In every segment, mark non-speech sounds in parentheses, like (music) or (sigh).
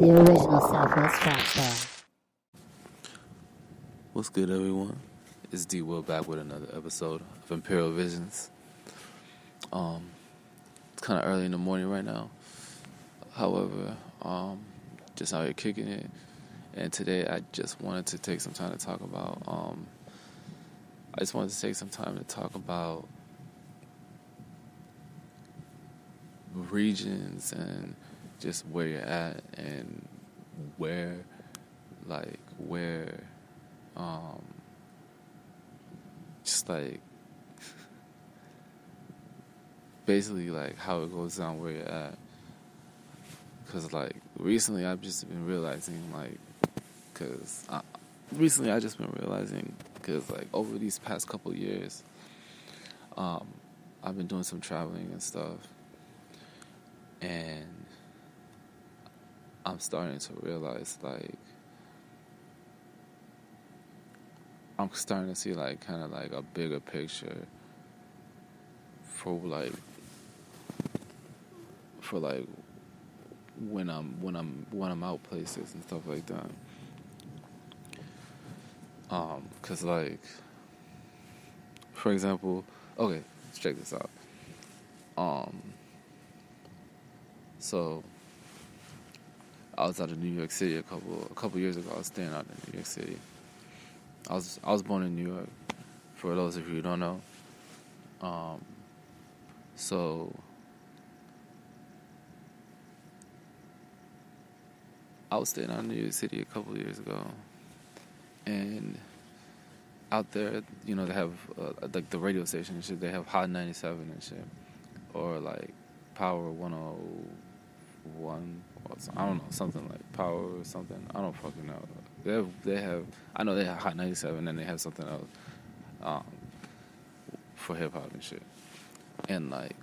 the original Southwest Trap. What's good, everyone? It's D Will back with another episode of Imperial Visions. Um, it's kind of early in the morning right now. However, um, just out here kicking it. And today, I just wanted to take some time to talk about. Um, I just wanted to take some time to talk about regions and just where you're at and where, like, where, um, just like, (laughs) basically, like, how it goes down where you're at. Because, like, recently I've just been realizing, like, because recently I just been realizing, because, like, over these past couple years, um, I've been doing some traveling and stuff and I'm starting to realize like I'm starting to see like kind of like a bigger picture for like for like when I'm when I'm when I'm out places and stuff like that. Um, cause like, for example, okay, let's check this out. Um, so I was out of New York City a couple a couple years ago. I was staying out in New York City. I was I was born in New York. For those of you who don't know, um, so I was staying out in New York City a couple years ago, and out there, you know, they have uh, like the radio station and shit. They have Hot 97 and shit, or like Power 101 one. I don't know something like Power or something. I don't fucking know. They have, they have I know they have Hot 97 and they have something else um, for hip hop and shit. And like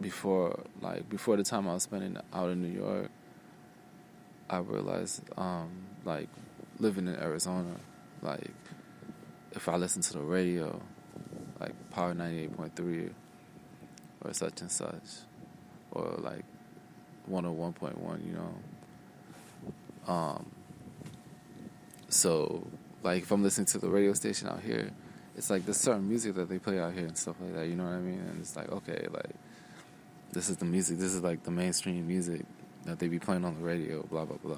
before like before the time I was spending out in New York, I realized um, like living in Arizona, like if I listen to the radio, like Power 98.3 or such and such, or like 101.1, you know. Um, so, like, if I'm listening to the radio station out here, it's like there's certain music that they play out here and stuff like that, you know what I mean? And it's like, okay, like, this is the music, this is like the mainstream music that they be playing on the radio, blah, blah, blah.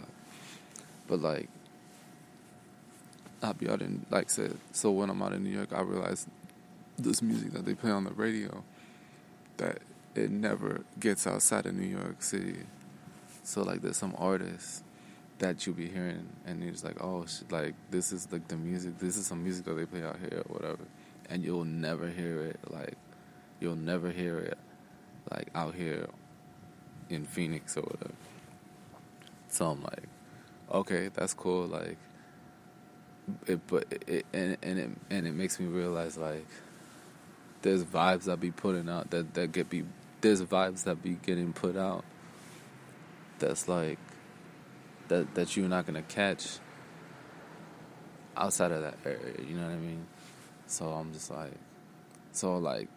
But, like, I'll be out in, like said, so when I'm out in New York, I realize this music that they play on the radio that it never gets outside of New York City. So like there's some artists that you'll be hearing and you're like, oh, like this is like the music. This is some music that they play out here or whatever, and you'll never hear it. Like you'll never hear it like out here in Phoenix or whatever. So I'm like, okay, that's cool. Like, it, but it, and and it and it makes me realize like there's vibes that be putting out that that get be there's vibes that be getting put out that's like that that you're not gonna catch outside of that area. You know what I mean? So I'm just like, so like,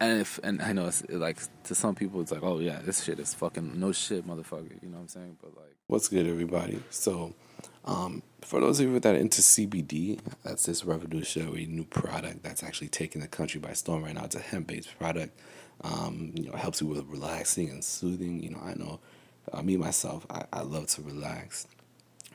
and if and I know it's like to some people it's like, oh yeah, this shit is fucking no shit, motherfucker. You know what I'm saying? But like, what's good, everybody? So um, for those of you that are into CBD, that's this revolutionary new product that's actually taking the country by storm right now. It's a hemp-based product. Um, you know, helps you with relaxing and soothing. You know, I know uh, me myself, I, I love to relax.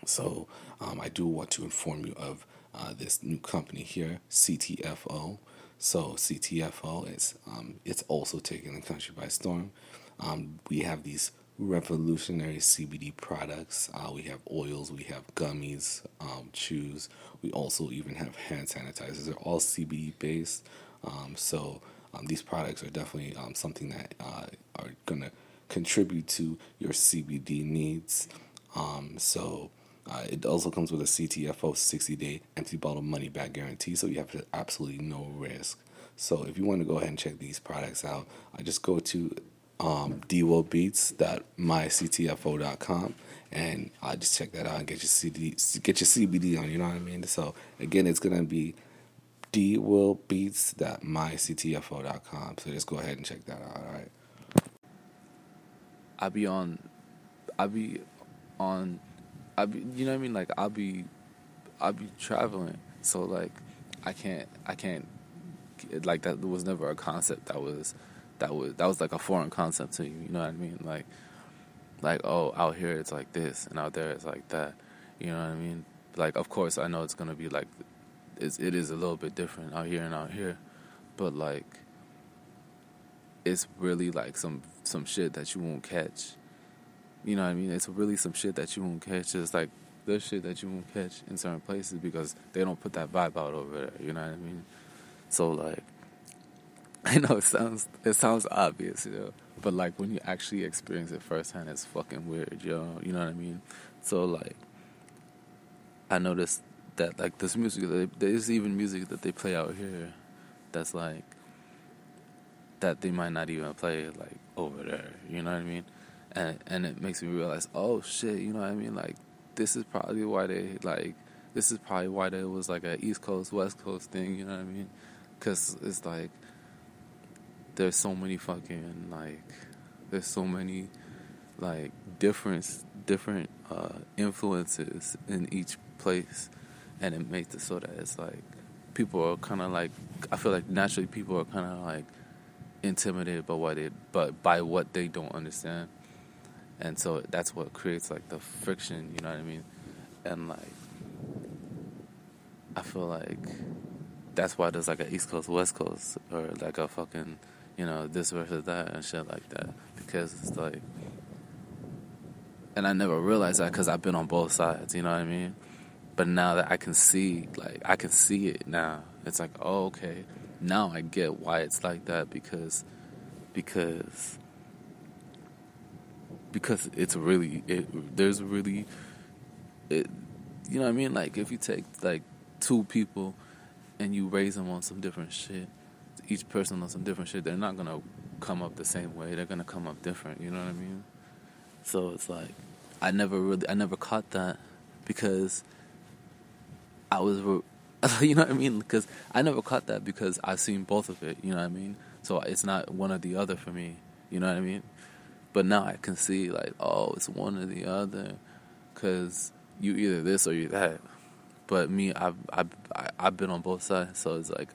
So um, I do want to inform you of uh, this new company here, CTFO. So CTFO is um, it's also taking the country by storm. Um, we have these revolutionary CBD products. Uh, we have oils, we have gummies, um, chews. We also even have hand sanitizers. They're all CBD based. Um, so um, these products are definitely um, something that uh, are going to contribute to your CBD needs. Um, so uh, it also comes with a CTFO 60 day empty bottle money back guarantee. So you have absolutely no risk. So if you want to go ahead and check these products out, I just go to um, dwillbeats.myctfo.com and I just check that out and get your CD, get your CBD on. You know what I mean? So again, it's gonna be dwillbeats.myctfo.com. So just go ahead and check that out. All right. I'll be on, I'll be on, I'll be you know what I mean. Like I'll be, I'll be traveling, so like I can't I can't like that was never a concept that was that was that was like a foreign concept to you. You know what I mean? Like like oh out here it's like this and out there it's like that. You know what I mean? Like of course I know it's gonna be like it's, it is a little bit different out here and out here, but like it's really like some some shit that you won't catch. You know what I mean? It's really some shit that you won't catch. It's like there's shit that you won't catch in certain places because they don't put that vibe out over there. You know what I mean? So like, (laughs) I know it sounds it sounds obvious, you know, but like when you actually experience it firsthand, it's fucking weird, yo. You know what I mean? So like, I noticed that like this music, there's even music that they play out here, that's like that they might not even play like over there. You know what I mean? And and it makes me realize, oh shit, you know what I mean? Like this is probably why they like this is probably why there was like a East Coast West Coast thing. You know what I mean? Because it's like there's so many fucking like there's so many like different different uh, influences in each place, and it makes it so that it's like people are kind of like I feel like naturally people are kind of like intimidated by what they but by what they don't understand, and so that's what creates like the friction. You know what I mean? And like I feel like that's why there's like an East Coast West Coast or like a fucking you know this versus that and shit like that because it's like and I never realized that because I've been on both sides. You know what I mean? But now that I can see, like, I can see it now. It's like, oh, okay now I get why it's like that because because because it's really it there's really it you know what I mean like if you take like two people and you raise them on some different shit each person on some different shit they're not gonna come up the same way they're gonna come up different you know what I mean so it's like I never really I never caught that because I was (laughs) you know what I mean? Because I never caught that because I've seen both of it. You know what I mean? So it's not one or the other for me. You know what I mean? But now I can see like, oh, it's one or the other, because you either this or you that. But me, I've I've I've been on both sides, so it's like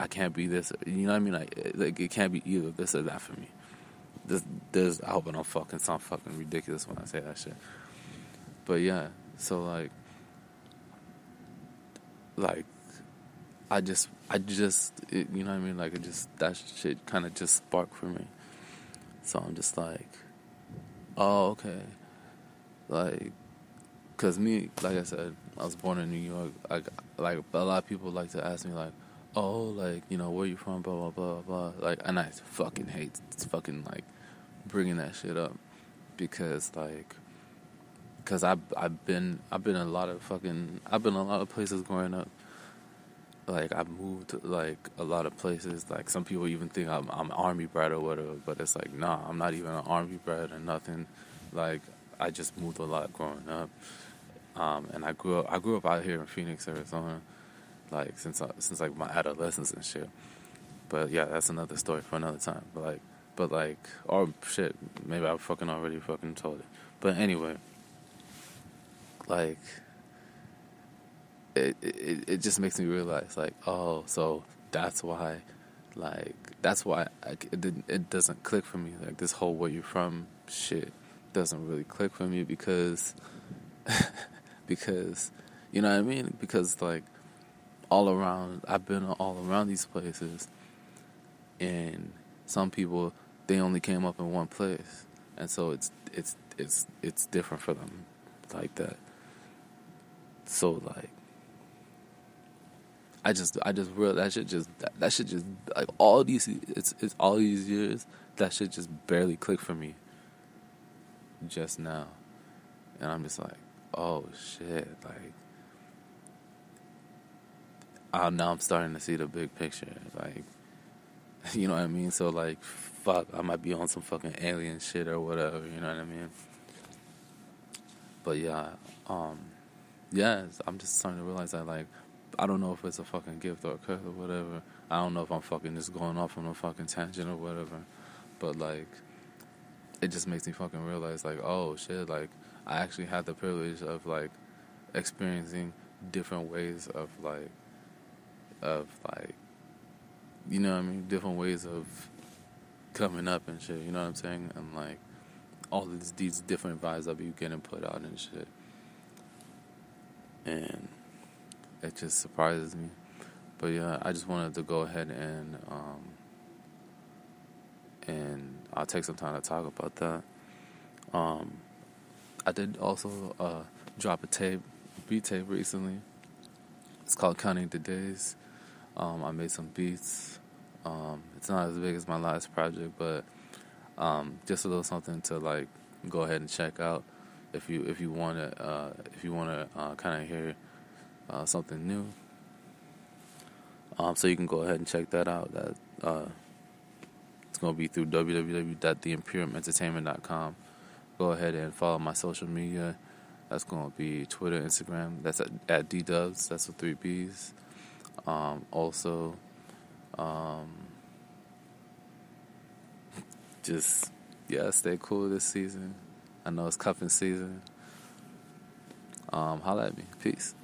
I can't be this. You know what I mean? Like, like it can't be either this or that for me. This, there's. I hope I don't fucking sound fucking ridiculous when I say that shit. But yeah, so like like I just I just it, you know what I mean like it just that shit kind of just sparked for me. So I'm just like, oh okay, like, cause me like I said I was born in New York. Like like a lot of people like to ask me like, oh like you know where you from blah blah blah blah like and I fucking hate fucking like bringing that shit up because like because I've I've been I've been a lot of fucking I've been a lot of places growing up. Like I've moved like a lot of places. Like some people even think I'm I'm army bred or whatever, but it's like nah, I'm not even an army bred or nothing. Like I just moved a lot growing up, um, and I grew up I grew up out here in Phoenix, Arizona, like since uh, since like my adolescence and shit. But yeah, that's another story for another time. But like, but like, or shit, maybe I fucking already fucking told it. But anyway like it, it it just makes me realize like oh so that's why like that's why I, it it doesn't click for me like this whole where you're from shit doesn't really click for me because (laughs) because you know what I mean because like all around I've been all around these places and some people they only came up in one place and so it's it's it's it's different for them like that so like, I just I just real that should just that, that should just like all these it's it's all these years that should just barely click for me. Just now, and I'm just like, oh shit, like. Uh, now I'm starting to see the big picture, like, (laughs) you know what I mean. So like, fuck, I might be on some fucking alien shit or whatever, you know what I mean. But yeah, um, yeah, I'm just starting to realize that like I don't know if it's a fucking gift or a curse or whatever. I don't know if I'm fucking just going off on a fucking tangent or whatever. But like it just makes me fucking realize like, oh shit, like I actually had the privilege of like experiencing different ways of like of like you know I mean, different ways of coming up and shit, you know what I'm saying? And like all these these different vibes that be getting put out and shit. And it just surprises me. But yeah, I just wanted to go ahead and um and I'll take some time to talk about that. Um I did also uh drop a tape, beat tape recently. It's called Counting the Days. Um, I made some beats. Um, it's not as big as my last project, but um, just a little something to like go ahead and check out if you if you want to uh, if you want to uh, kind of hear uh, something new. Um, so you can go ahead and check that out. That uh, it's gonna be through www.theimperiumentertainment.com. Go ahead and follow my social media. That's gonna be Twitter, Instagram. That's at, at ddubs. That's with three B's. Um, also, um, just yeah, stay cool this season. I know it's cuffing season. Um, holla at me. Peace.